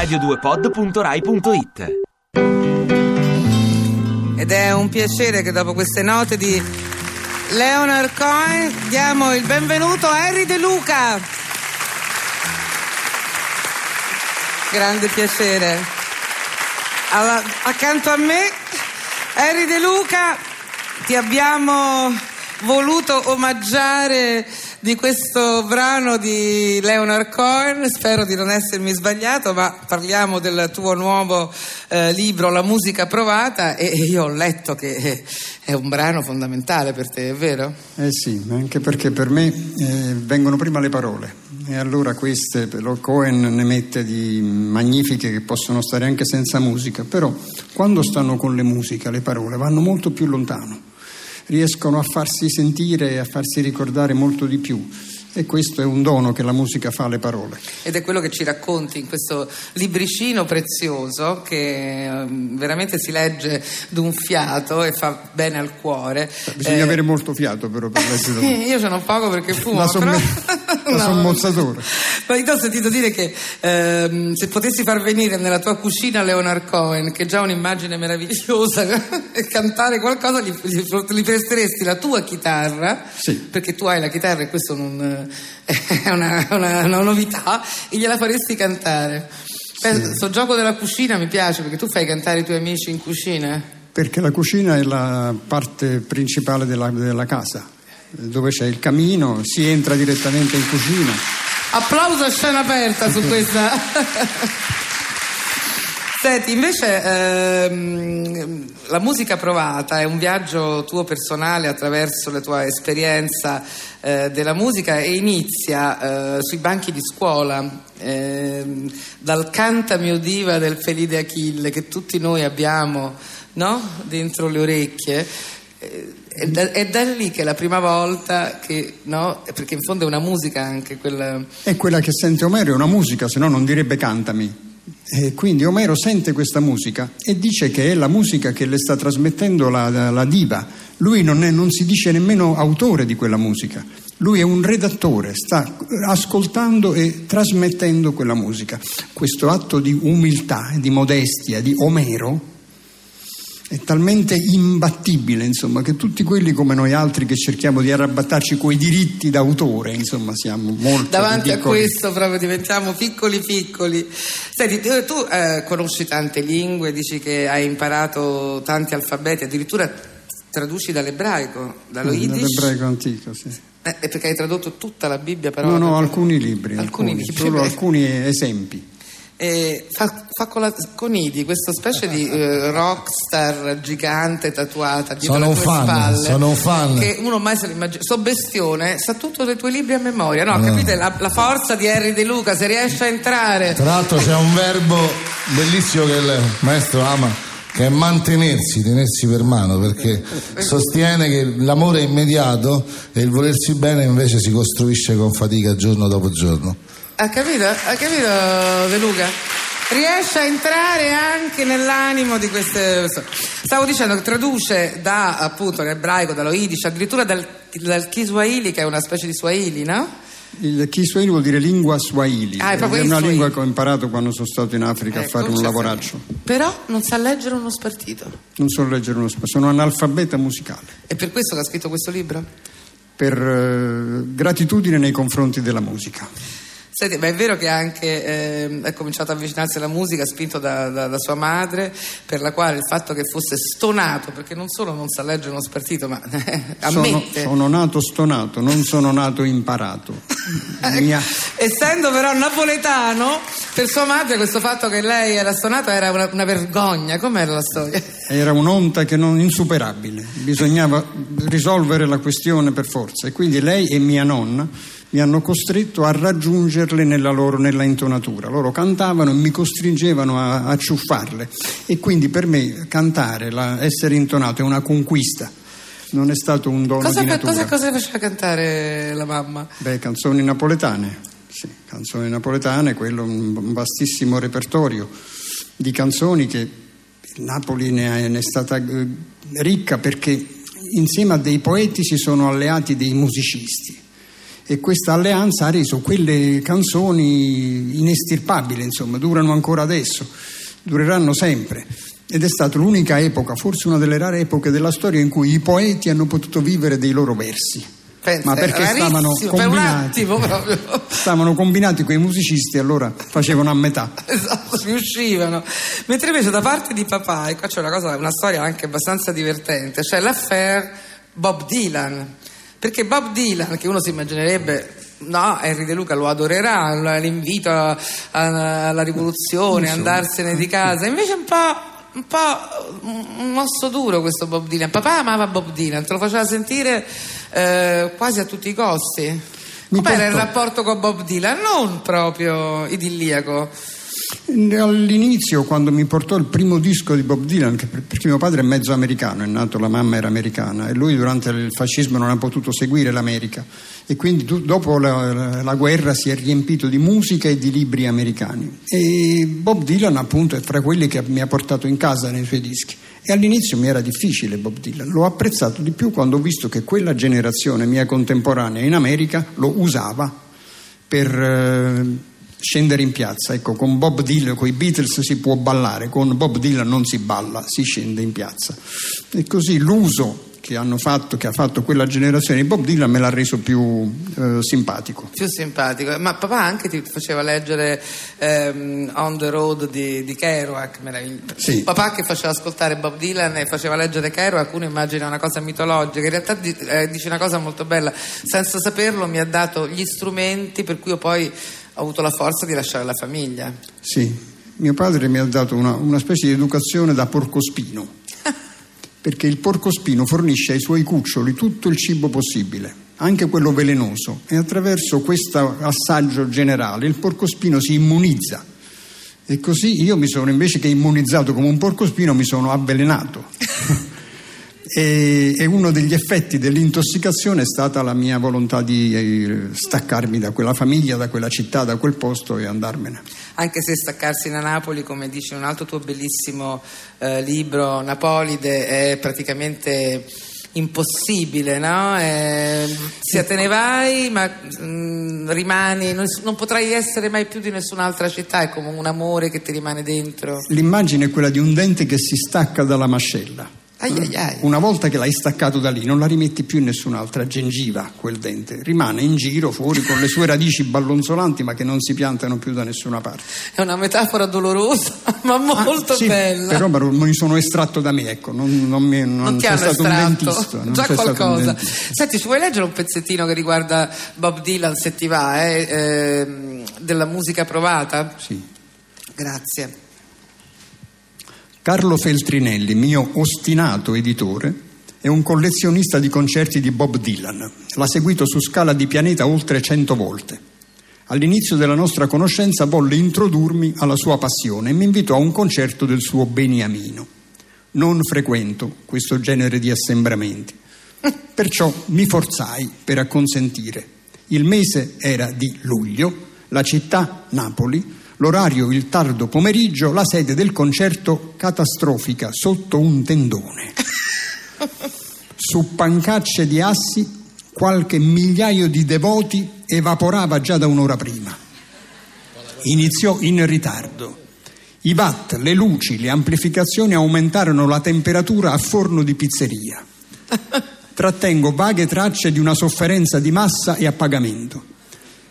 radio2pod.rai.it Ed è un piacere che dopo queste note di Leonard Cohen diamo il benvenuto a Harry De Luca. Grande piacere. Alla- accanto a me, Harry De Luca, ti abbiamo voluto omaggiare di questo brano di Leonard Cohen, spero di non essermi sbagliato, ma parliamo del tuo nuovo eh, libro La musica provata e io ho letto che è un brano fondamentale per te, è vero? Eh sì, anche perché per me eh, vengono prima le parole. E allora queste, lo Cohen ne mette di magnifiche che possono stare anche senza musica, però quando stanno con le musiche le parole vanno molto più lontano, riescono a farsi sentire e a farsi ricordare molto di più e questo è un dono che la musica fa alle parole. Ed è quello che ci racconti in questo libricino prezioso che ehm, veramente si legge d'un fiato e fa bene al cuore. Bisogna Eh, avere molto fiato però per leggere. Io sono poco perché fumo. La somme- però- la sommozzatore. Ma io ho sentito dire che ehm, se potessi far venire nella tua cucina Leonard Cohen, che è già un'immagine meravigliosa, e cantare qualcosa, gli, gli, gli presteresti la tua chitarra, Sì. perché tu hai la chitarra e questo non, è una, una- una novità, e gliela faresti cantare. Questo gioco della cucina mi piace perché tu fai cantare i tuoi amici in cucina. Perché la cucina è la parte principale della, della casa, dove c'è il camino, si entra direttamente in cucina. Applauso a scena aperta su questa. Senti, invece ehm, la musica provata è un viaggio tuo personale attraverso la tua esperienza eh, della musica e inizia eh, sui banchi di scuola, ehm, dal cantami udiva del Felide Achille che tutti noi abbiamo no? dentro le orecchie. Eh, È da, è da lì che è la prima volta che, no? Perché in fondo è una musica anche quella. È quella che sente Omero, è una musica, se no non direbbe cantami. E quindi Omero sente questa musica e dice che è la musica che le sta trasmettendo la, la- diva. Lui non, è- non si dice nemmeno autore di quella musica, lui è un redattore, sta ascoltando e trasmettendo quella musica. Questo atto di umiltà, di modestia di Omero è talmente imbattibile, insomma, che tutti quelli come noi altri che cerchiamo di arrabattarci coi diritti d'autore, insomma, siamo molto Davanti a ridicoli. questo proprio diventiamo piccoli piccoli. Senti, tu, eh, conosci tante lingue, dici che hai imparato tanti alfabeti, addirittura traduci dall'ebraico, dallo yiddish. Dall'ebraico antico, sì. Eh, perché hai tradotto tutta la Bibbia però. No, no, alcuni libri, Alcuni alcuni, libri, solo alcuni esempi. E fa, fa con, la, con Idi, questa specie di eh, rockstar gigante tatuata dietro Sono le tue fan, spalle. sono un fan. Che uno mai se lo immagina. Sto bestione, sa tutto dei tuoi libri a memoria. No, No. capite la, la forza di Harry De Luca, se riesce a entrare. Tra l'altro c'è un verbo bellissimo che il maestro ama, che è mantenersi, tenersi per mano, perché sostiene che l'amore è immediato e il volersi bene invece si costruisce con fatica giorno dopo giorno. Ha capito? Ha capito De Luca? Riesce a entrare anche nell'animo di queste. Stavo dicendo che traduce da appunto l'ebraico, dallo Yiddish, addirittura dal, dal Kiswahili, che è una specie di Swahili, no? Il Kiswahili vuol dire lingua swahili, Ah, è il una Swahili. lingua che ho imparato quando sono stato in Africa Ecco, a fare un lavoraccio. Però non sa leggere uno spartito. Non so leggere uno spazio, sono analfabeta musicale. È per questo che ha scritto questo libro? Per eh, gratitudine nei confronti della musica. Senti, ma è vero che anche ehm, è cominciato a avvicinarsi alla musica spinto da, da- da sua madre, per la quale il fatto che fosse stonato, perché non solo non sa leggere uno spartito, ma Sono, ammette. sono nato stonato, non sono nato imparato. Mia- Essendo però napoletano, per sua madre questo fatto che lei era stonato era una, una vergogna. Com'era la storia? Era un'onta che non insuperabile, bisognava risolvere la questione per forza e quindi lei e mia nonna mi hanno costretto a raggiungerle nella loro nella intonatura. Loro cantavano e mi costringevano a, a ciuffarle e quindi per me cantare, la- essere intonato è una conquista, non è stato un dono Cosa, di natura. cosa, cosa faceva cantare la mamma? Beh, canzoni napoletane, sì, canzoni napoletane, quello un un vastissimo repertorio di canzoni che Napoli ne, è- ne è stata eh, ricca perché insieme a dei poeti si sono alleati dei musicisti e questa alleanza ha reso quelle canzoni inestirpabili, insomma, durano ancora adesso, dureranno sempre. Ed è stata l'unica epoca, forse una delle rare epoche della storia in cui i poeti hanno potuto vivere dei loro versi. Pensa, Ma perché stavano per combinati, proprio. stavano combinati con i musicisti, allora facevano a metà. Esatto, riuscivano. Mentre invece da parte di papà, e qua c'è una, cosa, una storia anche abbastanza divertente, c'è l'affair Bob Dylan. Perché Bob Dylan, che uno si immaginerebbe, no, Henry De Luca lo adorerà, l'invito alla rivoluzione, andarsene di casa, invece è un po'... Un po' un mosso duro questo Bob Dylan. Papà amava Bob Dylan, te lo faceva sentire eh, quasi a tutti i costi. Com'era il portò- rapporto con Bob Dylan? Non proprio idilliaco. All'inizio, quando mi portò il primo disco di Bob Dylan, perché mio padre è mezzo americano, è nato, la mamma era americana e lui durante il fascismo non ha potuto seguire l'America e quindi dopo la- la guerra si è riempito di musica e di libri americani. E Bob Dylan appunto è fra quelli che mi ha portato in casa nei suoi dischi. E all'inizio mi era difficile Bob Dylan, l'ho apprezzato di più quando ho visto che quella generazione mia contemporanea in America lo usava per eh, scendere in piazza. Ecco, con Bob Dylan, con i Beatles si può ballare, con Bob Dylan non si balla, si scende in piazza. E così l'uso che hanno fatto, che ha fatto quella generazione di Bob Dylan me l'ha reso più eh, simpatico. più simpatico. Ma papà anche ti faceva leggere ehm, On the Road di, di Kerouac. Sì. Papà che faceva ascoltare Bob Dylan e faceva leggere Kerouac, uno immagina una cosa mitologica, in realtà di- eh, dice una cosa molto bella, senza saperlo mi ha dato gli strumenti per cui io poi ho avuto la forza di lasciare la famiglia. Sì, mio padre mi ha dato una, una specie di educazione da porcospino, perché il porcospino fornisce ai suoi cuccioli tutto il cibo possibile, anche quello velenoso, e attraverso questo assaggio generale il porcospino si immunizza. E così io mi sono invece che immunizzato come un porcospino mi sono avvelenato. e, e uno degli effetti dell'intossicazione è stata la mia volontà di eh, staccarmi da quella famiglia, da quella città, da quel posto e andarmene. Anche se staccarsi da Napoli, come dice un altro tuo bellissimo eh, libro, Napolide, è praticamente impossibile, no? Eh, sia te ne vai, ma mm, rimani, non, non potrai essere mai più di nessun'altra città, è come un amore che ti rimane dentro. L'immagine è quella di un dente che si stacca dalla mascella. Ai ai ai. Una volta che l'hai staccato da lì, non la rimetti più in nessun'altra gengiva quel dente, rimane in giro fuori con le sue radici ballonzolanti, ma che non si piantano più da nessuna parte. È una metafora dolorosa, ma molto Ah, sì, bella. Però li sono estratto da me, ecco, non, non, mi, non, non ti hanno stato un estratto dentista. non già c'è stato un qualcosa. dentista. Senti, ci vuoi leggere un pezzettino che riguarda Bob Dylan, se ti va, eh, ehm, della musica provata? Sì. Grazie. Carlo Feltrinelli, mio ostinato editore, è un collezionista di concerti di Bob Dylan. L'ha seguito su scala di pianeta oltre cento volte. All'inizio della nostra conoscenza volle introdurmi alla sua passione e mi invitò a un concerto del suo Beniamino. Non frequento questo genere di assembramenti, perciò mi forzai per acconsentire. Il mese era di luglio, la città Napoli, l'orario il tardo pomeriggio, la sede del concerto catastrofica sotto un tendone. Su pancacce di assi qualche migliaio di devoti evaporava già da un'ora prima. Iniziò in ritardo. I watt, le luci, le amplificazioni aumentarono la temperatura a forno di pizzeria. Trattengo vaghe tracce di una sofferenza di massa e a pagamento.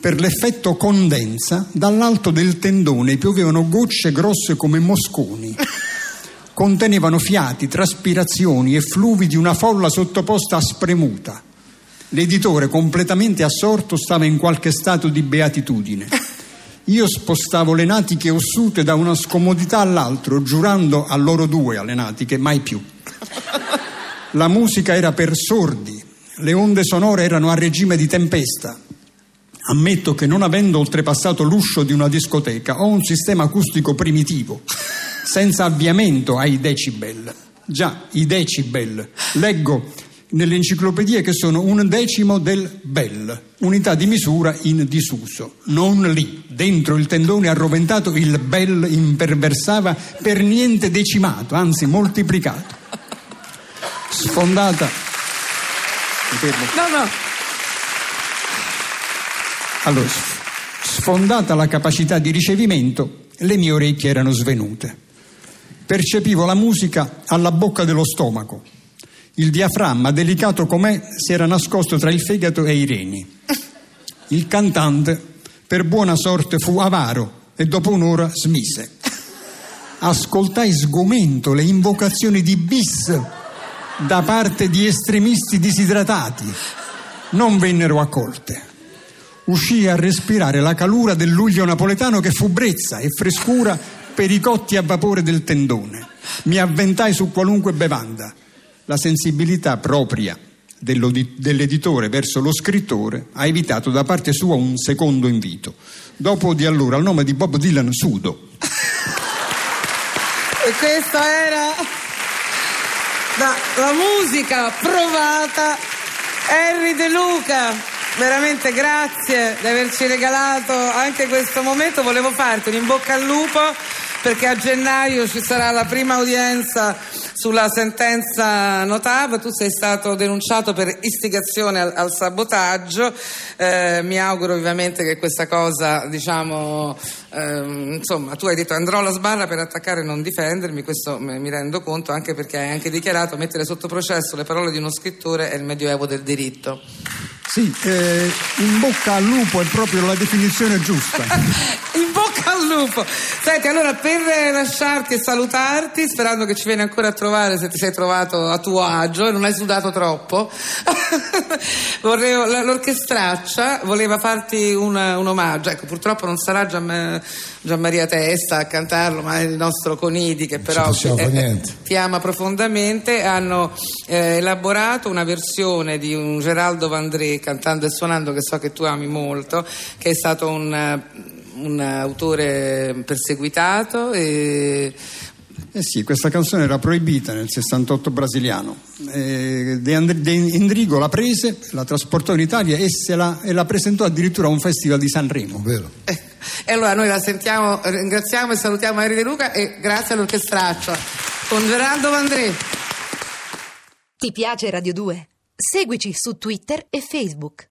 Per l'effetto condensa, dall'alto del tendone piovevano gocce grosse come mosconi. Contenevano fiati, traspirazioni e fluvi di una folla sottoposta a spremuta. L'editore, completamente assorto, stava in qualche stato di beatitudine. Io spostavo le natiche ossute da una scomodità all'altro, giurando a loro due, alle natiche, mai più. La musica era per sordi, le onde sonore erano a regime di tempesta. Ammetto che non avendo oltrepassato l'uscio di una discoteca ho un sistema acustico primitivo, senza avviamento ai decibel. Già, i decibel. Leggo nell'enciclopedia che sono un decimo del bel, unità di misura in disuso. Non lì, dentro il tendone arroventato, il bel imperversava per niente decimato, anzi moltiplicato. Sfondata. No, no. Allora, sfondata la capacità di ricevimento, le mie orecchie erano svenute. Percepivo la musica alla bocca dello stomaco. Il diaframma, delicato com'è, si era nascosto tra il fegato e i reni. Il cantante, per buona sorte, fu avaro e dopo un'ora smise. Ascoltai sgomento le invocazioni di bis da parte di estremisti disidratati. Non vennero accolte. Uscii a respirare la calura del luglio napoletano che fu brezza e frescura per i cotti a vapore del tendone. Mi avventai su qualunque bevanda. La sensibilità propria dell'editore verso lo scrittore ha evitato da parte sua un secondo invito. Dopo di allora, al nome di Bob Dylan, sudo. E questa era la, la musica provata Henry De Luca. Veramente grazie di averci regalato anche questo momento. Volevo farti un in bocca al lupo perché a gennaio ci sarà la prima udienza sulla sentenza Notav, tu sei stato denunciato per istigazione al, al sabotaggio, eh, mi auguro vivamente che questa cosa, diciamo, eh, insomma, tu hai detto andrò alla sbarra per attaccare e non difendermi, questo mi rendo conto anche perché hai anche dichiarato mettere sotto processo le parole di uno scrittore è il medioevo del diritto. Sì, eh, in bocca al lupo è proprio la definizione giusta. lupo. Senti, allora per lasciarti e salutarti, sperando che ci vieni ancora a trovare se ti sei trovato a tuo agio e non hai sudato troppo, vorrei, l'orchestraccia voleva farti un, un, omaggio. Ecco, purtroppo non sarà Gian, Gian, Maria Testa a cantarlo, ma è il nostro Conidi che però eh, ti ama profondamente. Hanno eh, elaborato una versione di un Geraldo Vandré cantando e suonando che so che tu ami molto, che è stato un, un autore perseguitato e eh sì, questa canzone era proibita nel 68 brasiliano. Eh, De, And- De Endrigo la prese, la trasportò in Italia e, la, e la presentò addirittura a un festival di Sanremo. Vero. Eh, e allora noi la sentiamo, ringraziamo e salutiamo Eri De Luca e grazie all'orchestraccio con Gerardo Vandré. Ti piace Radio 2? Seguici su Twitter e Facebook.